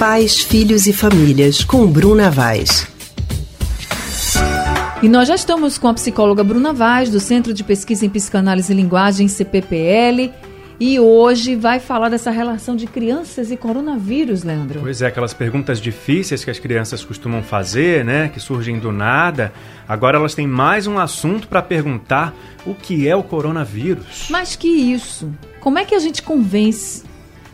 Pais, Filhos e Famílias, com Bruna Vaz. E nós já estamos com a psicóloga Bruna Vaz, do Centro de Pesquisa em Psicanálise e Linguagem, CPPL. E hoje vai falar dessa relação de crianças e coronavírus, Leandro. Pois é, aquelas perguntas difíceis que as crianças costumam fazer, né, que surgem do nada. Agora elas têm mais um assunto para perguntar o que é o coronavírus. Mas que isso? Como é que a gente convence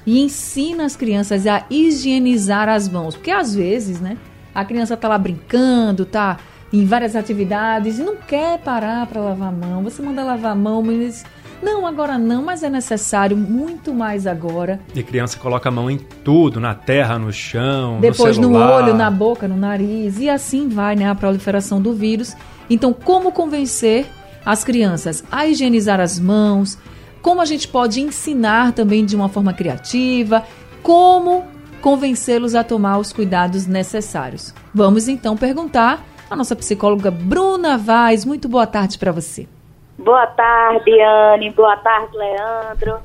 e ensina as crianças a higienizar as mãos? Porque às vezes, né, a criança tá lá brincando, tá em várias atividades e não quer parar para lavar a mão. Você manda lavar a mão, mas não, agora não, mas é necessário muito mais agora. E criança coloca a mão em tudo, na terra, no chão, Depois no, no olho, na boca, no nariz, e assim vai, né, a proliferação do vírus. Então, como convencer as crianças a higienizar as mãos? Como a gente pode ensinar também de uma forma criativa? Como convencê-los a tomar os cuidados necessários? Vamos então perguntar à nossa psicóloga Bruna Vaz. Muito boa tarde para você. Boa tarde, Anne. Boa tarde, Leandro.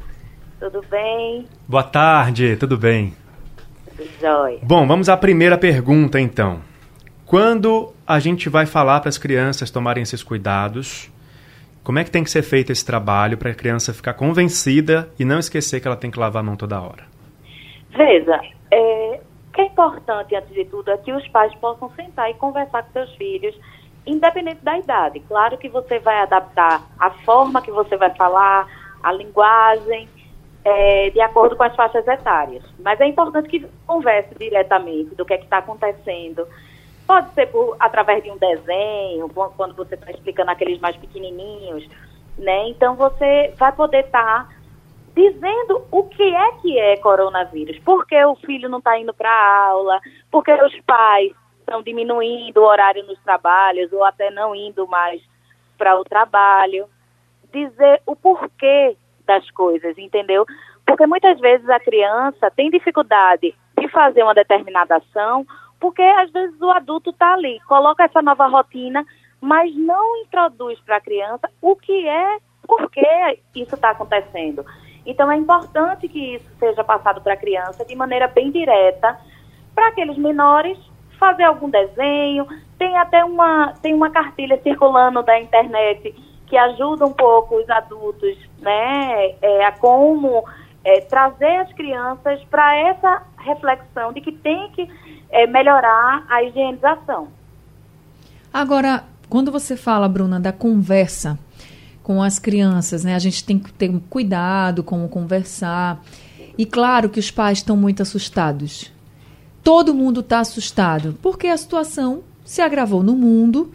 Tudo bem? Boa tarde, tudo bem? Tudo jóia. Bom, vamos à primeira pergunta então. Quando a gente vai falar para as crianças tomarem esses cuidados, como é que tem que ser feito esse trabalho para a criança ficar convencida e não esquecer que ela tem que lavar a mão toda hora? Veja, é, o que é importante, antes de tudo, é que os pais possam sentar e conversar com seus filhos independente da idade. Claro que você vai adaptar a forma que você vai falar, a linguagem, é, de acordo com as faixas etárias. Mas é importante que converse diretamente do que é que está acontecendo. Pode ser por, através de um desenho, quando você está explicando aqueles mais pequenininhos, né? Então você vai poder estar tá dizendo o que é que é coronavírus, por que o filho não está indo para a aula, porque os pais estão diminuindo o horário nos trabalhos ou até não indo mais para o trabalho. Dizer o porquê das coisas, entendeu? Porque muitas vezes a criança tem dificuldade de fazer uma determinada ação, porque às vezes o adulto está ali, coloca essa nova rotina, mas não introduz para a criança o que é, por que isso está acontecendo. Então é importante que isso seja passado para a criança de maneira bem direta, para aqueles menores fazer algum desenho. Tem até uma, tem uma cartilha circulando da internet que ajuda um pouco os adultos né, é, a como é, trazer as crianças para essa reflexão de que tem que é, melhorar a higienização. Agora, quando você fala, Bruna, da conversa com as crianças, né? A gente tem que ter cuidado com conversar. E claro que os pais estão muito assustados todo mundo está assustado, porque a situação se agravou no mundo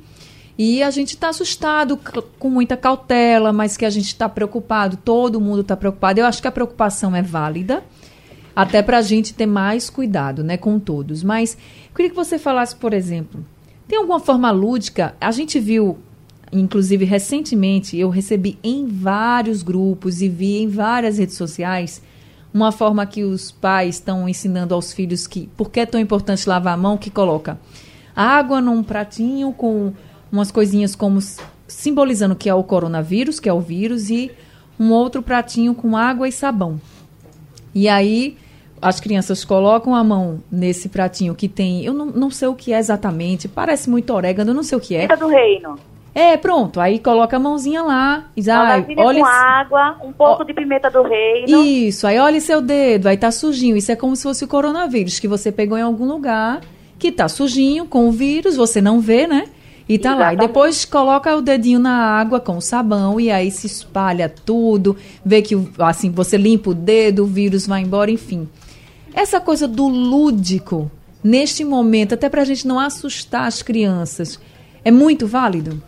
e a gente está assustado com muita cautela, mas que a gente está preocupado, todo mundo está preocupado. Eu acho que a preocupação é válida, até para a gente ter mais cuidado né, com todos. Mas queria que você falasse, por exemplo, tem alguma forma lúdica? A gente viu, inclusive recentemente, eu recebi em vários grupos e vi em várias redes sociais uma forma que os pais estão ensinando aos filhos que por que é tão importante lavar a mão, que coloca água num pratinho com umas coisinhas como simbolizando que é o coronavírus, que é o vírus, e um outro pratinho com água e sabão. E aí as crianças colocam a mão nesse pratinho que tem, eu não, não sei o que é exatamente, parece muito orégano, eu não sei o que é. do reino. É, pronto. Aí coloca a mãozinha lá. Diz, ah, olha com água, um pouco de pimenta do reino. Isso. Aí olha seu dedo, aí tá sujinho. Isso é como se fosse o coronavírus que você pegou em algum lugar que tá sujinho com o vírus, você não vê, né? E tá Exatamente. lá. E depois coloca o dedinho na água com o sabão e aí se espalha tudo, vê que assim você limpa o dedo, o vírus vai embora, enfim. Essa coisa do lúdico neste momento, até pra gente não assustar as crianças, é muito válido?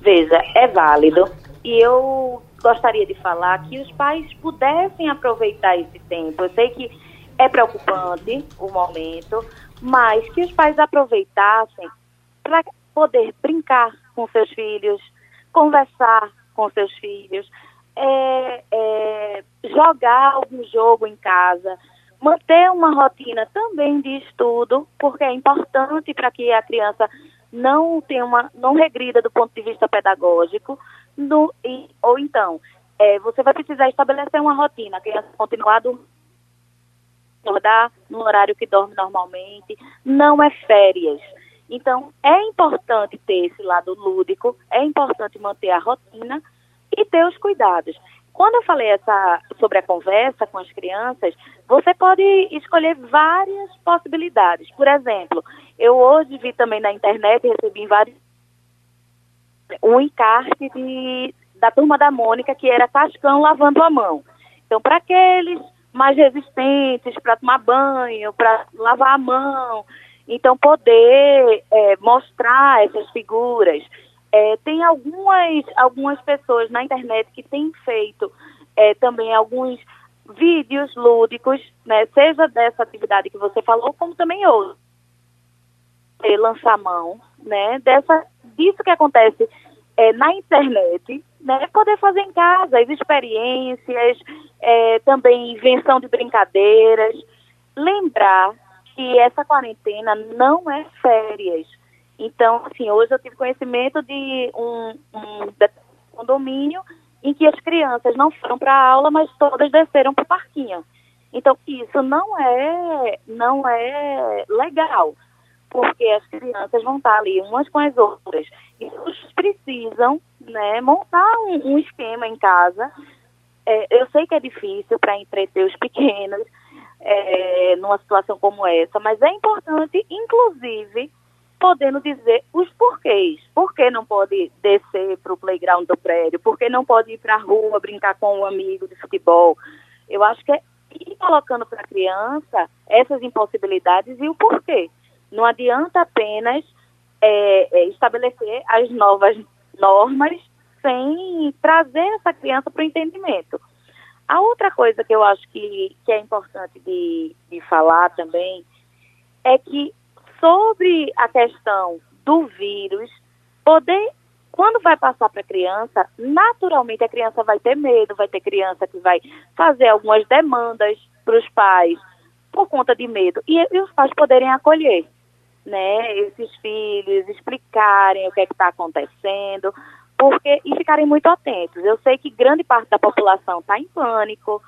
Veja, é válido e eu gostaria de falar que os pais pudessem aproveitar esse tempo. Eu sei que é preocupante o momento, mas que os pais aproveitassem para poder brincar com seus filhos, conversar com seus filhos, é, é, jogar algum jogo em casa, manter uma rotina também de estudo, porque é importante para que a criança não tem uma, não regrida do ponto de vista pedagógico, no, e, ou então, é, você vai precisar estabelecer uma rotina, a criança continuar acordar no horário que dorme normalmente, não é férias. Então, é importante ter esse lado lúdico, é importante manter a rotina e ter os cuidados. Quando eu falei essa, sobre a conversa com as crianças, você pode escolher várias possibilidades. Por exemplo, eu hoje vi também na internet, recebi vários um encarte de, da turma da Mônica, que era Cascão lavando a mão. Então, para aqueles mais resistentes, para tomar banho, para lavar a mão, então poder é, mostrar essas figuras. É, tem algumas, algumas pessoas na internet que têm feito é, também alguns vídeos lúdicos, né, seja dessa atividade que você falou, como também outros. Lançar mão, né, dessa, disso que acontece é, na internet, né, poder fazer em casa as experiências, é, também invenção de brincadeiras. Lembrar que essa quarentena não é férias. Então, assim, hoje eu tive conhecimento de um, um condomínio em que as crianças não foram para a aula, mas todas desceram para o parquinho. Então, isso não é, não é legal, porque as crianças vão estar ali umas com as outras. E eles precisam né, montar um, um esquema em casa. É, eu sei que é difícil para entreter os pequenos é, numa situação como essa, mas é importante, inclusive, podendo dizer os porquês. Por que não pode descer para o playground do prédio? Por que não pode ir para a rua brincar com um amigo de futebol? Eu acho que é ir colocando para a criança essas impossibilidades e o porquê. Não adianta apenas é, é, estabelecer as novas normas sem trazer essa criança para o entendimento. A outra coisa que eu acho que, que é importante de, de falar também é que sobre a questão do vírus, poder, quando vai passar para a criança, naturalmente a criança vai ter medo, vai ter criança que vai fazer algumas demandas para os pais por conta de medo, e, e os pais poderem acolher né, esses filhos, explicarem o que é está acontecendo, porque e ficarem muito atentos. Eu sei que grande parte da população está em pânico,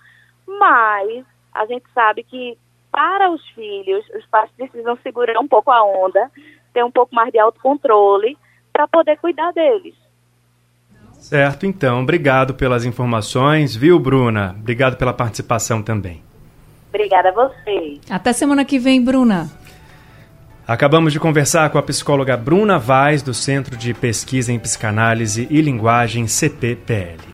mas a gente sabe que para os filhos, os pais precisam segurar um pouco a onda, ter um pouco mais de autocontrole para poder cuidar deles. Certo, então. Obrigado pelas informações, viu, Bruna? Obrigado pela participação também. Obrigada a vocês. Até semana que vem, Bruna. Acabamos de conversar com a psicóloga Bruna Vaz, do Centro de Pesquisa em Psicanálise e Linguagem CPPL.